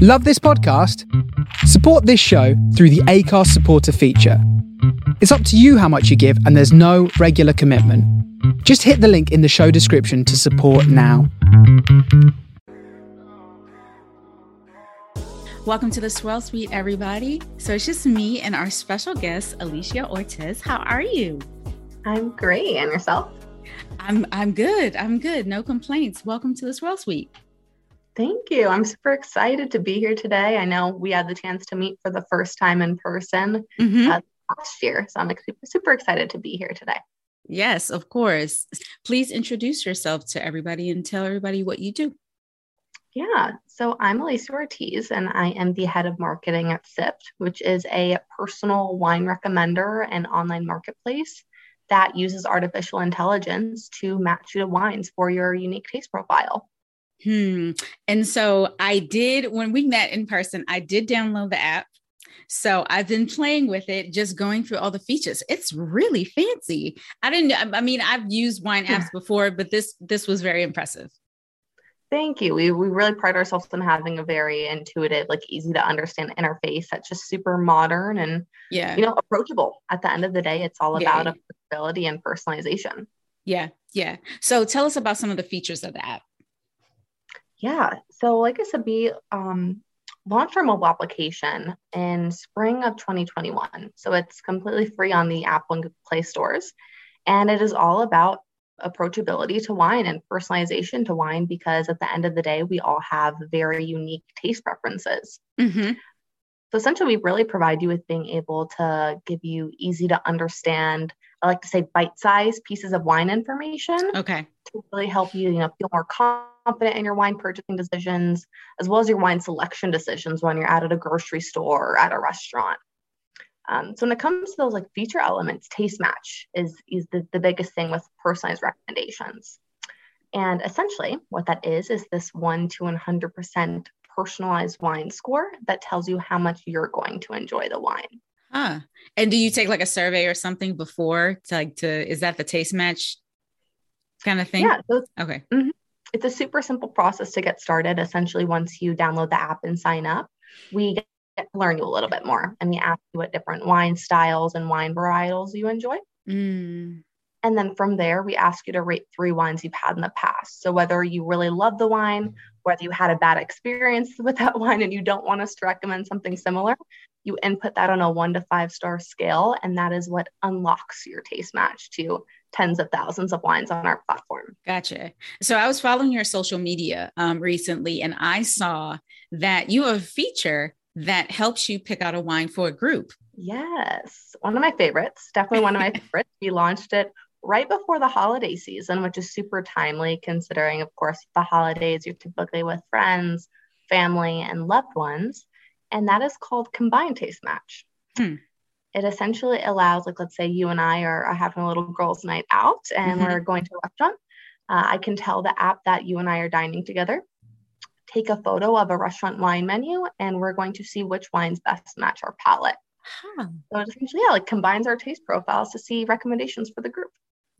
Love this podcast? Support this show through the Acast supporter feature. It's up to you how much you give, and there's no regular commitment. Just hit the link in the show description to support now. Welcome to the Swirl Suite, everybody. So it's just me and our special guest, Alicia Ortiz. How are you? I'm great. And yourself? I'm I'm good. I'm good. No complaints. Welcome to the Swirl Suite. Thank you. I'm super excited to be here today. I know we had the chance to meet for the first time in person mm-hmm. uh, last year, so I'm super, super excited to be here today. Yes, of course. Please introduce yourself to everybody and tell everybody what you do. Yeah, so I'm Alicia Ortiz, and I am the head of marketing at Sippd, which is a personal wine recommender and online marketplace that uses artificial intelligence to match you to wines for your unique taste profile. Hmm. And so I did, when we met in person, I did download the app. So I've been playing with it, just going through all the features. It's really fancy. I didn't, I mean, I've used wine apps before, but this, this was very impressive. Thank you. We, we really pride ourselves on having a very intuitive, like easy to understand interface that's just super modern and yeah, you know, approachable. At the end of the day, it's all about yeah. ability and personalization. Yeah, yeah. So tell us about some of the features of the app. Yeah. So, like I said, we um, launched our mobile application in spring of 2021. So, it's completely free on the Apple and Play stores. And it is all about approachability to wine and personalization to wine because at the end of the day, we all have very unique taste preferences. Mm-hmm. So essentially, we really provide you with being able to give you easy to understand, I like to say bite sized pieces of wine information. Okay. To really help you, you know, feel more confident in your wine purchasing decisions, as well as your wine selection decisions when you're out at a grocery store or at a restaurant. Um, so when it comes to those like feature elements, taste match is, is the, the biggest thing with personalized recommendations. And essentially what that is, is this one to 100% personalized wine score that tells you how much you're going to enjoy the wine. Huh. And do you take like a survey or something before to like to, is that the taste match kind of thing? Yeah. So okay. Mm-hmm. It's a super simple process to get started. Essentially, once you download the app and sign up, we get to learn you a little bit more. And we ask you what different wine styles and wine varietals you enjoy. Mm. And then from there, we ask you to rate three wines you've had in the past. So whether you really love the wine, whether you had a bad experience with that wine and you don't want us to recommend something similar, you input that on a one to five star scale. And that is what unlocks your taste match to tens of thousands of wines on our platform. Gotcha. So I was following your social media um, recently and I saw that you have a feature that helps you pick out a wine for a group. Yes, one of my favorites. Definitely one of my favorites. We launched it right before the holiday season, which is super timely considering, of course, the holidays you're typically with friends, family, and loved ones. And that is called Combined Taste Match. Hmm. It essentially allows, like, let's say you and I are, are having a little girls' night out and mm-hmm. we're going to a restaurant. Uh, I can tell the app that you and I are dining together take a photo of a restaurant wine menu and we're going to see which wines best match our palate. Huh. So it essentially, yeah, like combines our taste profiles to see recommendations for the group.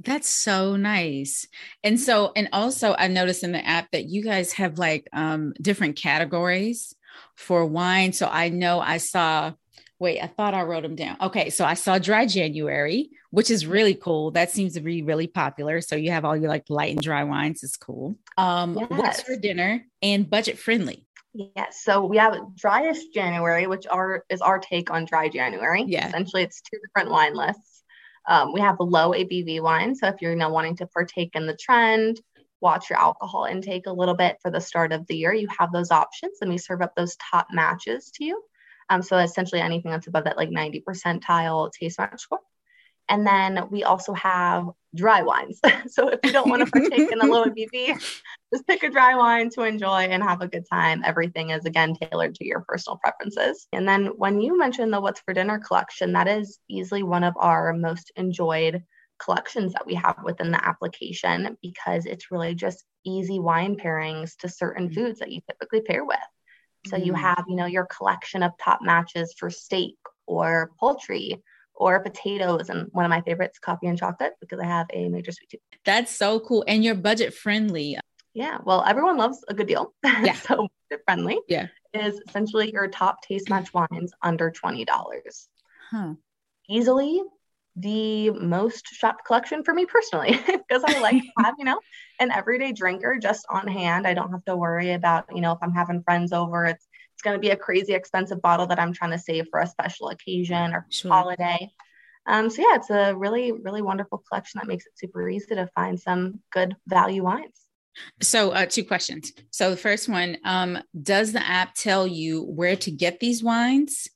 That's so nice. And so, and also I noticed in the app that you guys have like um different categories for wine. So I know I saw Wait, I thought I wrote them down. Okay, so I saw dry January, which is really cool. That seems to be really popular. So you have all your like light and dry wines. It's cool. Um, yes. what's for dinner and budget friendly? Yes. So we have driest January, which are is our take on dry January. Yeah. Essentially, it's two different wine lists. Um, we have low ABV wine. So if you're now wanting to partake in the trend, watch your alcohol intake a little bit for the start of the year, you have those options, and we serve up those top matches to you. Um, so essentially anything that's above that like 90 percentile taste match score. And then we also have dry wines. so if you don't want to partake in a low ABV, just pick a dry wine to enjoy and have a good time. Everything is again tailored to your personal preferences. And then when you mentioned the What's for Dinner collection, that is easily one of our most enjoyed collections that we have within the application because it's really just easy wine pairings to certain mm-hmm. foods that you typically pair with. So you mm. have, you know, your collection of top matches for steak or poultry or potatoes. And one of my favorites, coffee and chocolate, because I have a major sweet tooth. That's so cool. And you're budget friendly. Yeah. Well, everyone loves a good deal. Yeah. so budget friendly. Yeah. is essentially your top taste match wines under $20. Huh. Easily the most shopped collection for me personally because I like to have, you know, an everyday drinker just on hand. I don't have to worry about, you know, if I'm having friends over, it's it's going to be a crazy expensive bottle that I'm trying to save for a special occasion or sure. holiday. Um, so yeah, it's a really, really wonderful collection that makes it super easy to find some good value wines. So, uh, two questions. So, the first one um, Does the app tell you where to get these wines?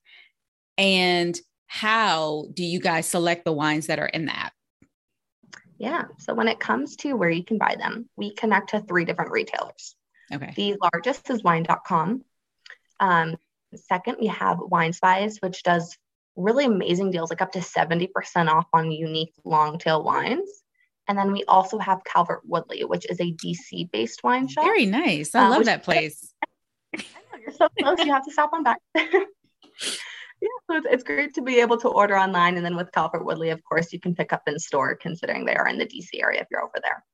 And how do you guys select the wines that are in the app? Yeah. So, when it comes to where you can buy them, we connect to three different retailers. Okay. The largest is wine.com. Um, second, we have Wine Spies, which does really amazing deals, like up to 70% off on unique long tail wines. And then we also have Calvert Woodley, which is a DC based wine shop. Very nice. I uh, love that place. I know you're so close. you have to stop on back. yeah, so it's, it's great to be able to order online. And then with Calvert Woodley, of course, you can pick up in store considering they are in the DC area if you're over there.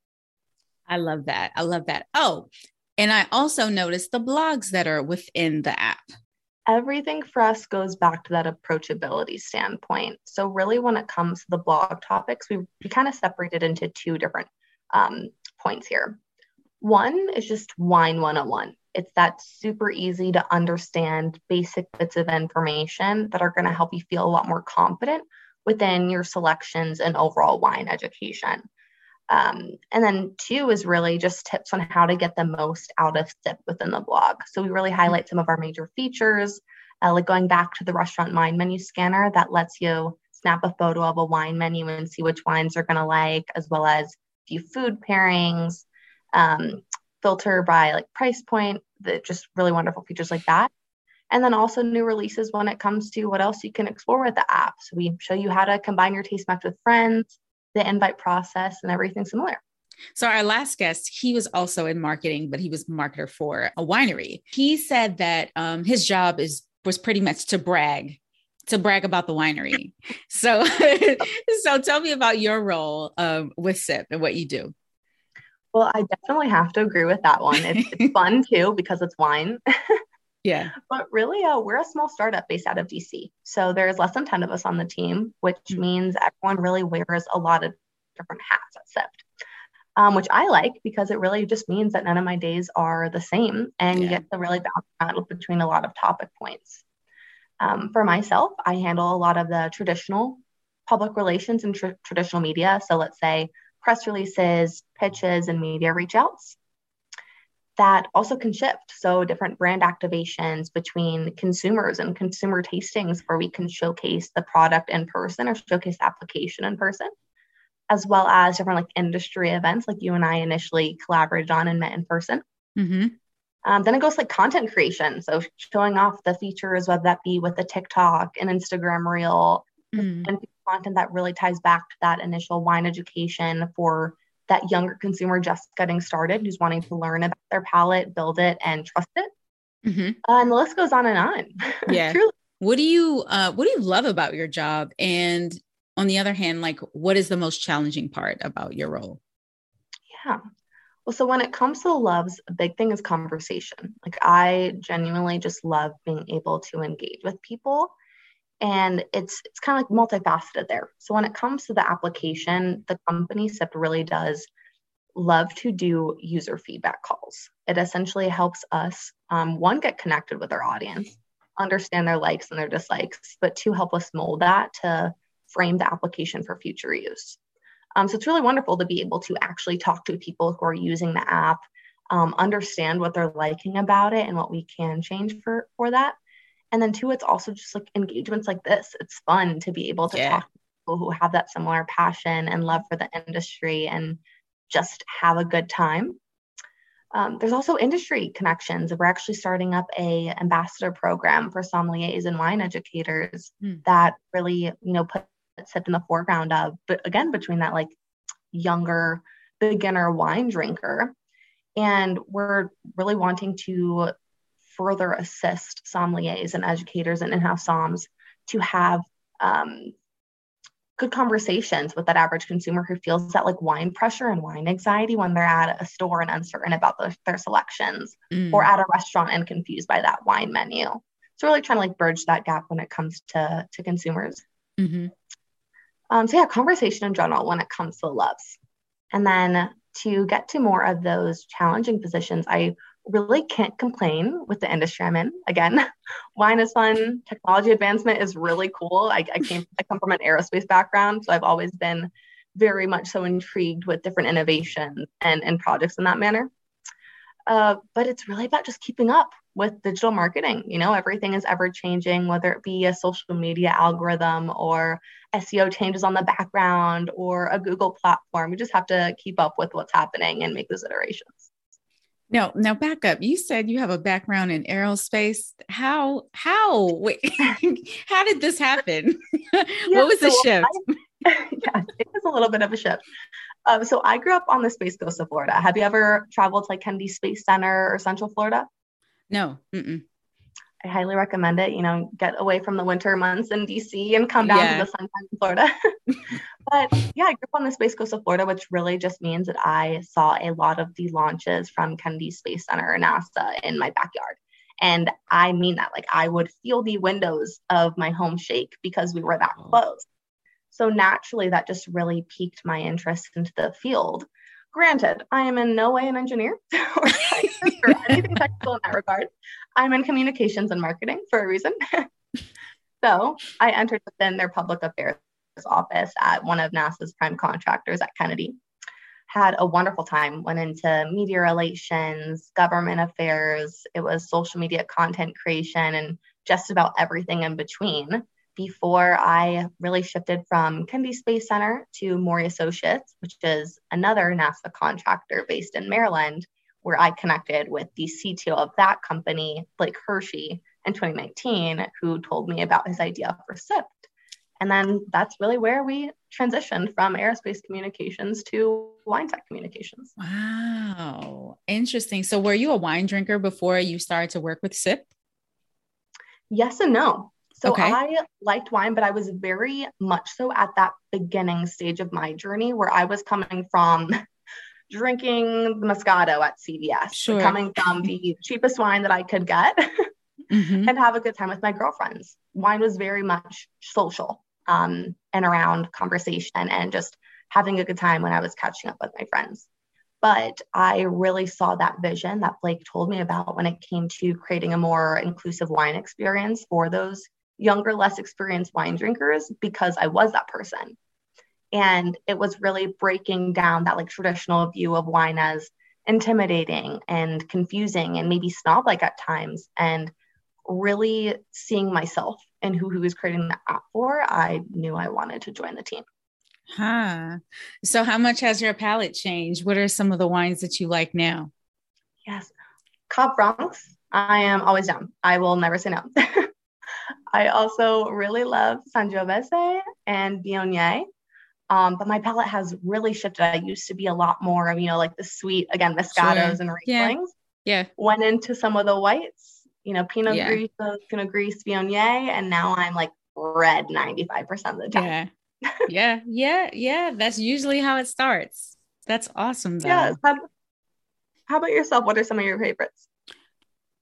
I love that. I love that. Oh, and I also noticed the blogs that are within the app everything for us goes back to that approachability standpoint. So, really, when it comes to the blog topics, we, we kind of separated into two different um, points here. One is just Wine 101. It's that super easy to understand basic bits of information that are going to help you feel a lot more confident within your selections and overall wine education. Um, and then two is really just tips on how to get the most out of Sippd within the blog. So we really highlight some of our major features, uh, like going back to the restaurant wine menu scanner that lets you snap a photo of a wine menu and see which wines you're going to like, as well as a few food pairings, um, filter by like price point, the just really wonderful features like that. And then also new releases when it comes to what else you can explore with the app. So we show you how to combine your taste match with friends, the invite process and everything similar. So our last guest, he was also in marketing, but he was marketer for a winery. He said that um, his job is was pretty much to brag, to brag about the winery. so, so tell me about your role um, with Sippd and what you do. Well, I definitely have to agree with that one. It's, it's fun too because it's wine. Yeah. But really, uh, we're a small startup based out of DC. So there's less than 10 of us on the team, which mm-hmm. means everyone really wears a lot of different hats at Sippd, um, which I like because it really just means that none of my days are the same and yeah. you get to really bounce around between a lot of topic points. Um, for myself, I handle a lot of the traditional public relations and tr- traditional media. So let's say press releases, pitches, and media reach outs that also can shift. So, different brand activations between consumers and consumer tastings where we can showcase the product in person or showcase the application in person, as well as different like industry events like you and I initially collaborated on and met in person. Mm-hmm. Um, then it goes like content creation. So, showing off the features, whether that be with a TikTok and Instagram reel, mm. and content that really ties back to that initial wine education for that younger consumer just getting started who's wanting to learn about their palate, build it, and trust it. Mm-hmm. Uh, and the list goes on and on. Yeah. What do you uh, What do you love about your job? And on the other hand, like, what is the most challenging part about your role? Yeah. Well, so when it comes to loves, a big thing is conversation. Like, I genuinely just love being able to engage with people and it's it's kind of like multifaceted there. So when it comes to the application the company Sippd really does love to do user feedback calls. It essentially helps us um, one get connected with our audience understand their likes and their dislikes but two help us mold that to frame the application for future use. Um, so it's really wonderful to be able to actually talk to people who are using the app um, understand what they're liking about it and what we can change for for that and then two, it's also just like engagements like this. It's fun to be able to yeah. talk to people who have that similar passion and love for the industry and just have a good time. Um, there's also industry connections. We're actually starting up a ambassador program for sommeliers and wine educators mm. that really, you know, put Sippd in the foreground of, but again, between that like younger beginner wine drinker. And we're really wanting to further assist sommeliers and educators and in-house somms to have um, good conversations with that average consumer who feels that like wine pressure and wine anxiety when they're at a store and uncertain about the, their selections mm. or at a restaurant and confused by that wine menu. So really trying to like bridge that gap when it comes to to consumers. Mm-hmm. Um, so yeah, conversation in general when it comes to loves. And then to get to more of those challenging positions, I really can't complain with the industry I'm in. Again, wine is fun. Technology advancement is really cool. I, I came, I come from an aerospace background, so I've always been very much so intrigued with different innovations and, and projects in that manner. Uh, but it's really about just keeping up with digital marketing. You know, everything is ever changing, whether it be a social media algorithm or SEO changes on the background or a Google platform. We just have to keep up with what's happening and make those iterations. Now, now back up. You said you have a background in aerospace. How how wait, how did this happen? Yeah, what was the so shift? I, yeah, it was a little bit of a shift. Um, so I grew up on the Space Coast of Florida. Have you ever traveled to like Kennedy Space Center or Central Florida? No. Mm-mm. I highly recommend it. You know, get away from the winter months in DC and come down yeah. to the sunshine in Florida. but yeah, I grew up on the Space Coast of Florida, which really just means that I saw a lot of the launches from Kennedy Space Center and NASA in my backyard. And I mean that, like I would feel the windows of my home shake because we were that oh. close. So naturally, that just really piqued my interest into the field. Granted, I am in no way an engineer or anything technical in that regard. I'm in communications and marketing for a reason. so I entered within their public affairs office at one of NASA's prime contractors at Kennedy. Had a wonderful time, went into media relations, government affairs, it was social media content creation, and just about everything in between before I really shifted from Kennedy Space Center to MORI Associates, which is another NASA contractor based in Maryland, where I connected with the CTO of that company, Blake Hershey, in 2019, who told me about his idea for Sippd. And then that's really where we transitioned from aerospace communications to wine tech communications. Wow. Interesting. So, were you a wine drinker before you started to work with Sippd? Yes and no. So okay. I liked wine, but I was very much so at that beginning stage of my journey where I was coming from drinking the Moscato at CVS, sure. coming from the cheapest wine that I could get mm-hmm. and have a good time with my girlfriends. Wine was very much social um, and around conversation and just having a good time when I was catching up with my friends. But I really saw that vision that Blake told me about when it came to creating a more inclusive wine experience for those younger, less experienced wine drinkers because I was that person. And it was really breaking down that like traditional view of wine as intimidating and confusing and maybe snob like at times. And really seeing myself and who he was creating the app for, I knew I wanted to join the team. Huh. So, how much has your palate changed? What are some of the wines that you like now? Yes. Cab Franc, I am always down. I will never say no. I also really love Sangiovese and Viognier. Um, but my palate has really shifted. I used to be a lot more of, you know, like the sweet, again, Moscatos sure. and Rieslings. Yeah. yeah. Went into some of the whites, you know, Pinot yeah. Grigio, Pinot Gris, Viognier, and now I'm like red 95% of the time. Yeah. yeah. Yeah. Yeah. That's usually how it starts. That's awesome. Though. Yeah. How, how about yourself? What are some of your favorites?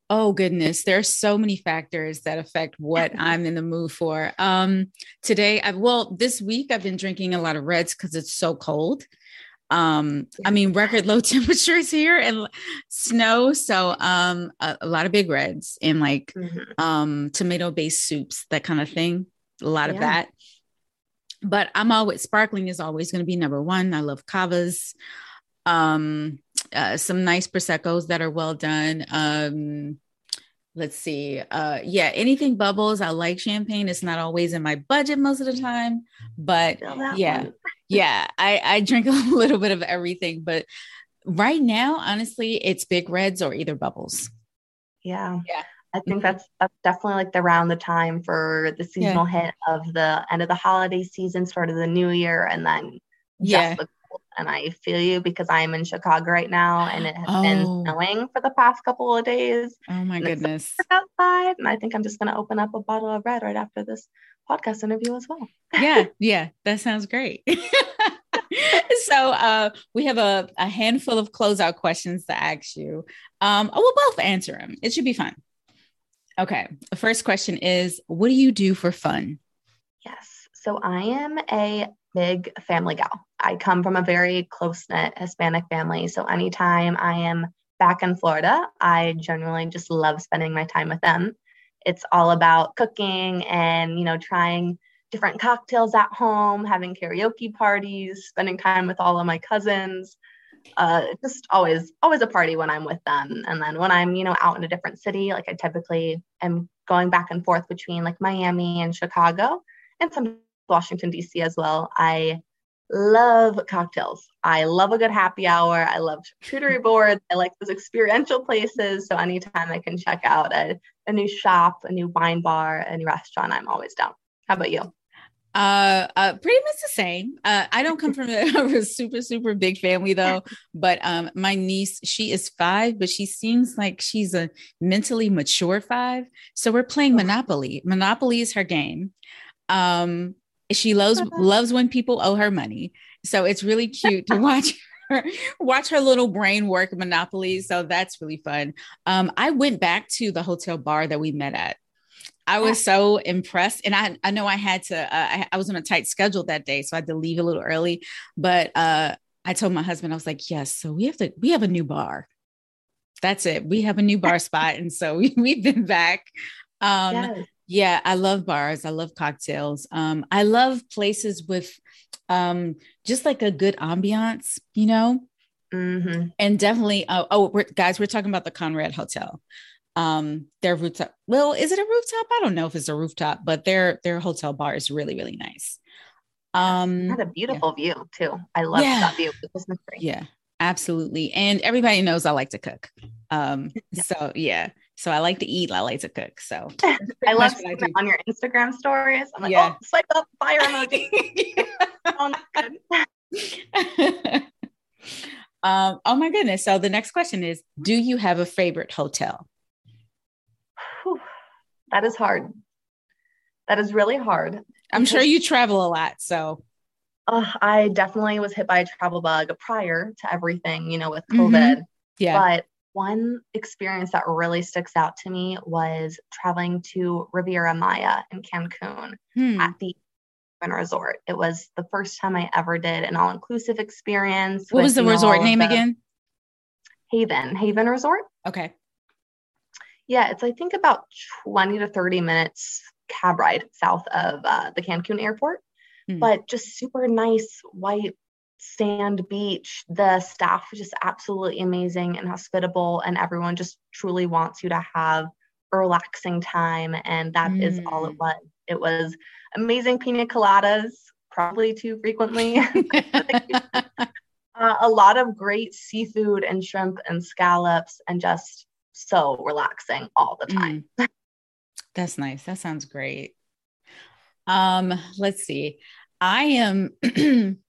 Oh goodness, there are so many factors that affect what I'm in the mood for. Um, today, I well, this week I've been drinking a lot of reds because it's so cold. Um, I mean, record low temperatures here and snow, so um, a, a lot of big reds and like mm-hmm. um, tomato-based soups, that kind of thing. A lot yeah. of that. But I'm always sparkling is always going to be number one. I love cavas. Um, uh, some nice proseccos that are well done. Um, let's see. Uh, yeah, anything bubbles. I like champagne. It's not always in my budget most of the time, but yeah, yeah, I, I drink a little bit of everything. But right now, honestly, it's big reds or either bubbles. Yeah, yeah. I think mm-hmm. that's that's definitely like the around the time for the seasonal yeah. hit of the end of the holiday season, start of the new year, and then yeah, the and I feel you because I'm in Chicago right now and it has Oh. been snowing for the past couple of days Oh my goodness. outside. And I think I'm just going to open up a bottle of red right after this podcast interview as well. yeah, yeah, that sounds great. so uh, we have a, a handful of closeout questions to ask you. Um, we'll both answer them. It should be fun. Okay. The first question is What do you do for fun? Yes. So I am a big family gal. I come from a very close knit Hispanic family. So anytime I am back in Florida, I generally just love spending my time with them. It's all about cooking and, you know, trying different cocktails at home, having karaoke parties, spending time with all of my cousins. Uh, just always, always a party when I'm with them. And then when I'm, you know, out in a different city, like I typically am going back and forth between like Miami and Chicago and some Washington, D.C. as well. I love cocktails. I love a good happy hour. I love charcuterie boards. I like those experiential places. So anytime I can check out a, a new shop, a new wine bar, a new restaurant, I'm always down. How about you? Uh, uh, pretty much the same. Uh, I don't come from a, super, super big family though. But um, my niece, she is five, but she seems like she's a mentally mature five. So we're playing. Monopoly. Monopoly is her game. Um, she loves loves when people owe her money. So it's really cute to watch her watch her little brain work Monopoly. So that's really fun. Um, I went back to the hotel bar that we met at. I was so impressed, and I I know I had to. Uh, I, I was on a tight schedule that day, so I had to leave a little early. But uh, I told my husband, I was like, "Yes, so we have to. We have a new bar. That's it. We have a new bar spot, and so we, we've been back. Um, yes. Yeah, I love bars. I love cocktails. Um, I love places with um, just like a good ambiance, you know, hmm and definitely. Oh, oh we're, guys, we're talking about the Conrad Hotel. Um, their rooftop. Well, is it a rooftop? I don't know if it's a rooftop, but their their hotel bar is really really nice. Um, Had a beautiful view too. I love Yeah. that view. Yeah, absolutely. And everybody knows I like to cook. Um, Yeah. so yeah, so I like to eat. I like to cook. So I love I seeing do. it on your Instagram stories. I'm like, Yeah. oh, swipe up, fire emoji. Oh, um, oh my goodness. So the next question is Do you have a favorite hotel? Whew. That is hard. That is really hard. I'm sure you travel a lot. So Uh, I definitely was hit by a travel bug prior to everything, you know, with Mhm. COVID. yeah. But one experience that really sticks out to me was traveling to Riviera Maya in Cancun Hmm. at the Haven Resort. It was the first time I ever did an all inclusive experience. What was the resort name the- again? Haven, Haven Resort. Okay. Yeah, it's I think about 20 to 30 minutes cab ride south of uh, the Cancun airport, Hmm. but just super nice white sand beach. The staff was just absolutely amazing and hospitable, and everyone just truly wants you to have a relaxing time. And that is all it Mm. was. It was amazing pina coladas, probably too frequently. uh, a lot of great seafood and shrimp and scallops, and just so relaxing all the time. Mm. That's nice. That sounds great. Um, let's see. I am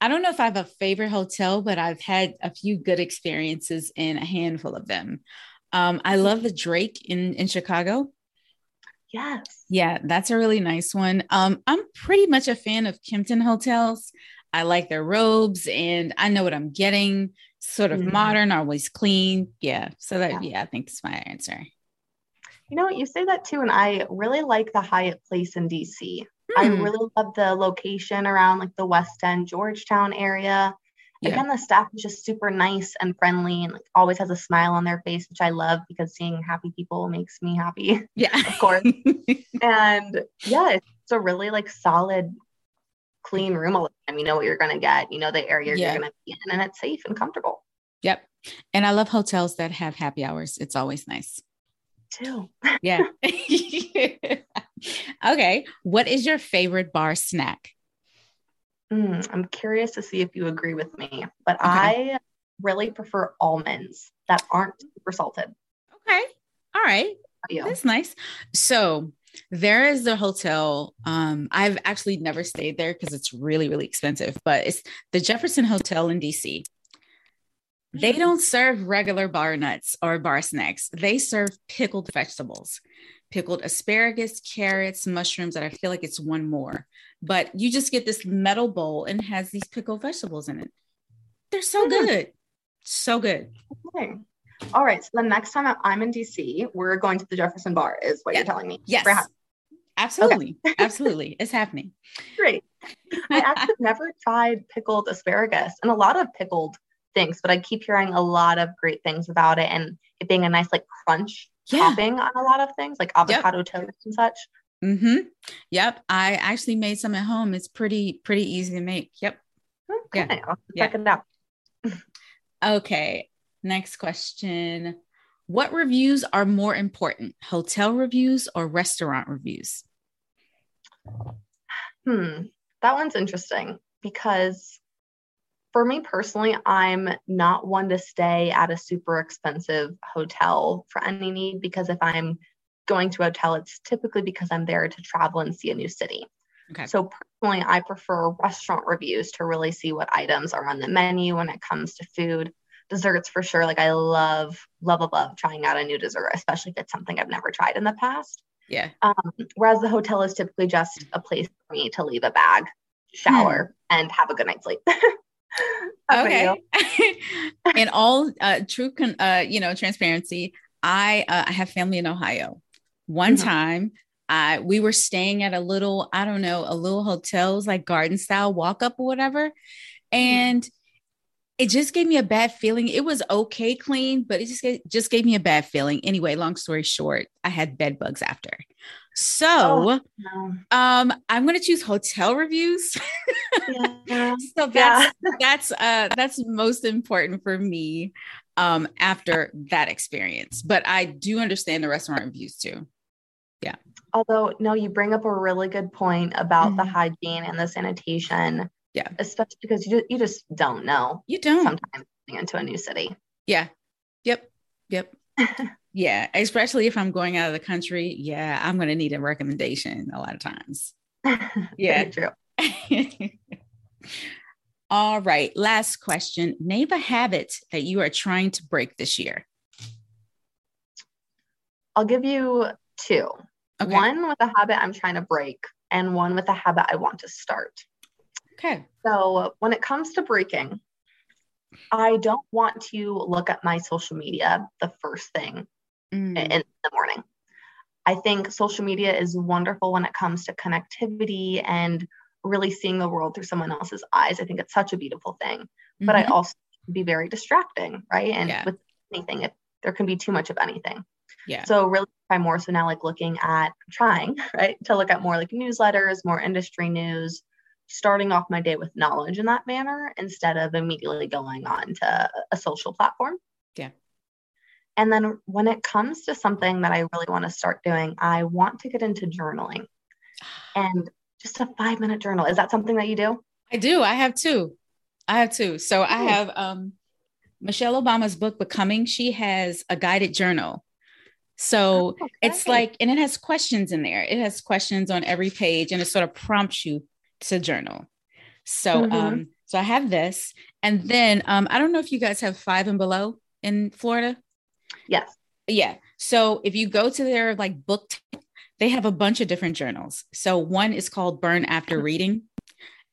I don't know if I have a favorite hotel, but I've had a few good experiences in a handful of them. Um, I love the Drake in in Chicago. Yes. Yeah, that's a really nice one. Um, I'm pretty much a fan of Kimpton hotels. I like their robes and I know what I'm getting. Sort of Mhm. modern, always clean. Yeah. So that Yeah. yeah, I think that's my answer. You know, you say that too, and I really like the Hyatt Place in DC. I Hmm. really love the location around like the West End, Georgetown area. Yeah. Again, the staff is just super nice and friendly and like always has a smile on their face, which I love because seeing happy people makes me happy. Yeah. Of course. and yeah, it's a really like solid, clean room all the time. You know what you're gonna get, you know the area Yeah. you're gonna be in, and it's safe and comfortable Yep. And I love hotels that have happy hours. It's always nice. Too. Yeah. okay. What is your favorite bar snack? Mm, I'm curious to see if you agree with me, but I really prefer almonds that aren't super salted. Okay. All right. You? That's nice. So There is the hotel. Um, I've actually never stayed there because it's really, really expensive, but it's the Jefferson Hotel in DC. They don't serve regular bar nuts or bar snacks. They serve pickled vegetables, pickled asparagus, carrots, mushrooms, and I feel like it's one more. But you just get this metal bowl and has these pickled vegetables in it. They're so mm-hmm. good. So good. Okay. All right. So the next time I'm in DC, we're going to the Jefferson Bar, is what you're telling me. Yes. Absolutely. Okay. Absolutely. It's happening. Great. I actually never tried pickled asparagus and a lot of pickled things, but I keep hearing a lot of great things about it and it being a nice like crunch yeah. topping on a lot of things like avocado yep. toast and such. Mm-hmm. Yep. I actually made some at home. It's pretty, pretty easy to make. Yep. Okay. Yeah. I'll check yeah. it out. okay. Next question. What reviews are more important, hotel reviews or restaurant reviews? Hmm, that one's interesting because for me personally, I'm not one to stay at a super expensive hotel for any need because if I'm going to a hotel, it's typically because I'm there to travel and see a new city. Okay. So personally, I prefer restaurant reviews to really see what items are on the menu when it comes to food desserts for sure. Like I love, love, love trying out a new dessert, especially if it's something I've never tried in the past. Yeah. Um, whereas the hotel is typically just a place for me to leave a bag, shower, hmm. and have a good night's sleep. okay. in all uh, true, con- uh, you know, transparency, I uh, I have family in Ohio. One mm-hmm. time, I we were staying at a little, I don't know, a little hotels like garden style walk up or whatever, mm-hmm. and it just gave me a bad feeling. It was okay clean, but it just gave, just gave me a bad feeling. Anyway, long story short, I had bed bugs after. So, oh, no. um, I'm going to choose hotel reviews. yeah. so that's yeah. that's uh that's most important for me um after that experience. But I do understand the restaurant reviews too. Yeah. Although no, you bring up a really good point about mm-hmm. the hygiene and the sanitation yeah. Especially because you just, you just don't know. You don't. Sometimes into a new city. Yeah. Yep. Yep. yeah. Especially if I'm going out of the country. Yeah. I'm going to need a recommendation a lot of times. Yeah. true. All right. Last question. Name a habit that you are trying to break this year. I'll give you two. Okay. One with a habit I'm trying to break, and one with a habit I want to start. Okay. So when it comes to breaking, I don't want to look at my social media the first thing mm. in the morning. I think social media is wonderful when it comes to connectivity and really seeing the world through someone else's eyes. I think it's such a beautiful thing, mm-hmm. but I mm-hmm. also be very distracting, right? And yeah. with anything, if there can be too much of anything. Yeah. So really try more so now like looking at trying, right? To look at more like newsletters, more industry news, starting off my day with knowledge in that manner instead of immediately going on to a social platform. Yeah. And then when it comes to something that I really want to start doing, I want to get into journaling and just a five minute journal. Is that something that you do? I do. I have two. I have two. So I have um, Michelle Obama's book, Becoming. She has a guided journal. So oh, okay. it's like, and it has questions in there. It has questions on every page and it sort of prompts you to journal. So mm-hmm. um so I have this and then um I don't know if you guys have 5 and below in Florida. Yes. Yeah. So if you go to their like book they have a bunch of different journals. So one is called Burn After mm-hmm. Reading.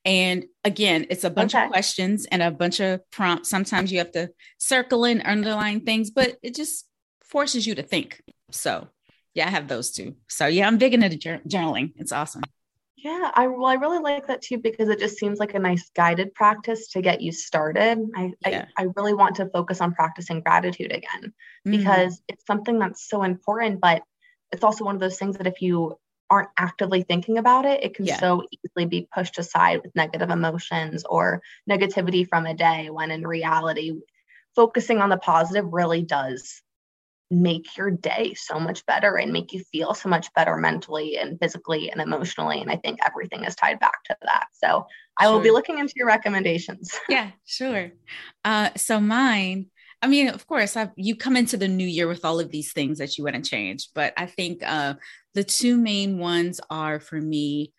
And again, it's a bunch okay. of questions and a bunch of prompts. Sometimes you have to circle in, underline things, but it just forces you to think. So, yeah, I have those two. So, yeah, I'm big into journaling. It's awesome. Yeah, I well, I really like that too because it just seems like a nice guided practice to get you started. I yeah. I, I, really want to focus on practicing gratitude again mm-hmm. because it's something that's so important, but it's also one of those things that if you aren't actively thinking about it, it can yeah. so easily be pushed aside with negative emotions or negativity from a day when in reality, focusing on the positive really does make your day so much better and make you feel so much better mentally and physically and emotionally. And I think everything is tied back to that. So I will be looking into your recommendations. Yeah, sure. Uh, so mine, I mean, of course, I've, you come into the new year with all of these things that you want to change, but I think uh, the two main ones are for me.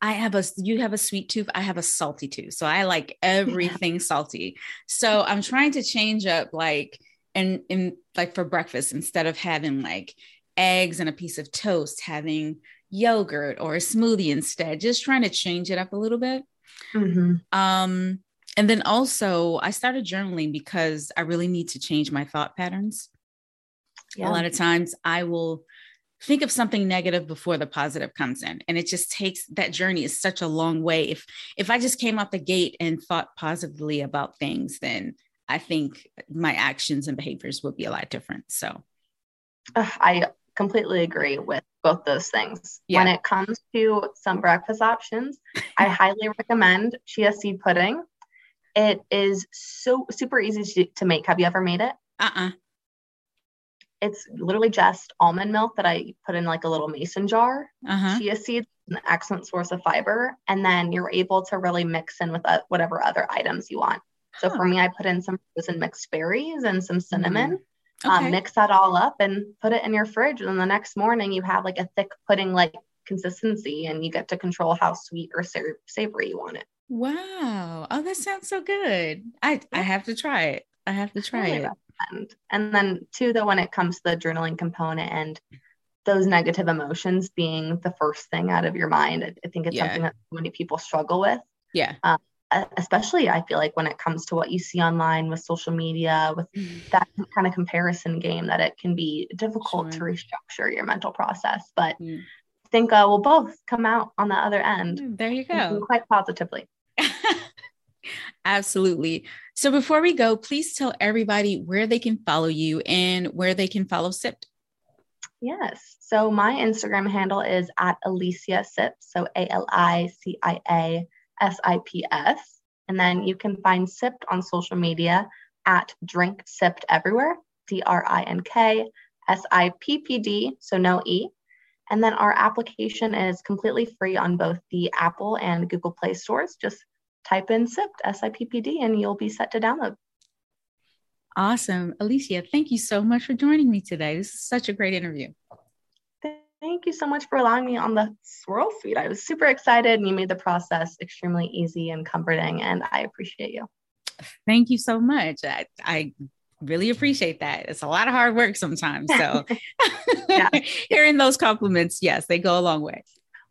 I have a you have a sweet tooth, I have a salty tooth. So I like everything yeah. salty. So I'm trying to change up like and in like for breakfast instead of having like eggs and a piece of toast, having yogurt or a smoothie instead, just trying to change it up a little bit. Mm-hmm. Um, and then also, I started journaling because I really need to change my thought patterns. Yeah. A lot of times, I will think of something negative before the positive comes in and it just takes that journey is such a long way if if i just came out the gate and thought positively about things then i think my actions and behaviors would be a lot different so i completely agree with both those things. Yeah. When it comes to some breakfast options, I highly recommend chia seed pudding. It is so super easy to, to make. Have you ever made it? Uh-uh. It's literally just almond milk that I put in like a little mason jar. Uh-huh. Chia seeds, an excellent source of fiber, and then you're able to really mix in with uh, whatever other items you want. So huh. for me, I put in some frozen mixed berries and some cinnamon. Mm-hmm um, okay. um, mix that all up and put it in your fridge. And then the next morning you have like a thick pudding like consistency and you get to control how sweet or savory you want it. Wow. Oh, that sounds so good. I, I have to try it. I have to try really it. Recommend. And then too, though, when it comes to the journaling component and those negative emotions being the first thing out of your mind, I, I think it's yeah. something that many people struggle with. Yeah. Um, especially I feel like when it comes to what you see online with social media, with mm. that kind of comparison game, that it can be difficult sure. to restructure your mental process. But mm. I think uh, we'll both come out on the other end. Mm, there you go. Quite positively. Absolutely. So before we go, please tell everybody where they can follow you and where they can follow Sippd. Yes. So my Instagram handle is at Alicia Sips. So A L I C I A S I P S. And then you can find Sippd on social media at Drink Sippd Everywhere, D R I N K S I P P D, so no E. And then our application is completely free on both the Apple and Google Play stores. Just type in Sippd, S I P P D, and you'll be set to download. Awesome. Alicia, thank you so much for joining me today. This is such a great interview. Thank you so much for allowing me on the Swirl Suite. I was super excited and you made the process extremely easy and comforting, and I appreciate you. Thank you so much. I, I really appreciate that. It's a lot of hard work sometimes. So hearing those compliments, yes, they go a long way.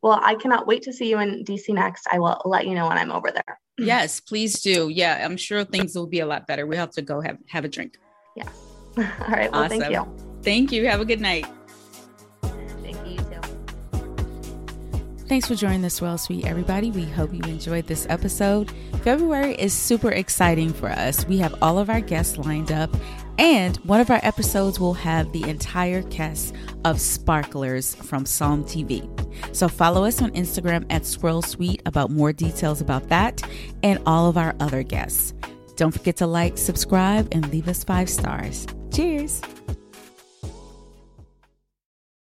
Well, I cannot wait to see you in DC next. I will let you know when I'm over there. Yes, please do. Yeah, I'm sure things will be a lot better. We have to go have, have a drink. Yeah. All right. Well, awesome. thank you. Thank you. Have a good night. Thanks for joining the Swirl Suite, everybody. We hope you enjoyed this episode. February is super exciting for us. We have all of our guests lined up, and one of our episodes will have the entire cast of Sparklers from SOMM TV. So follow us on Instagram at Swirl Suite about more details about that and all of our other guests. Don't forget to like, subscribe, and leave us five stars. Cheers!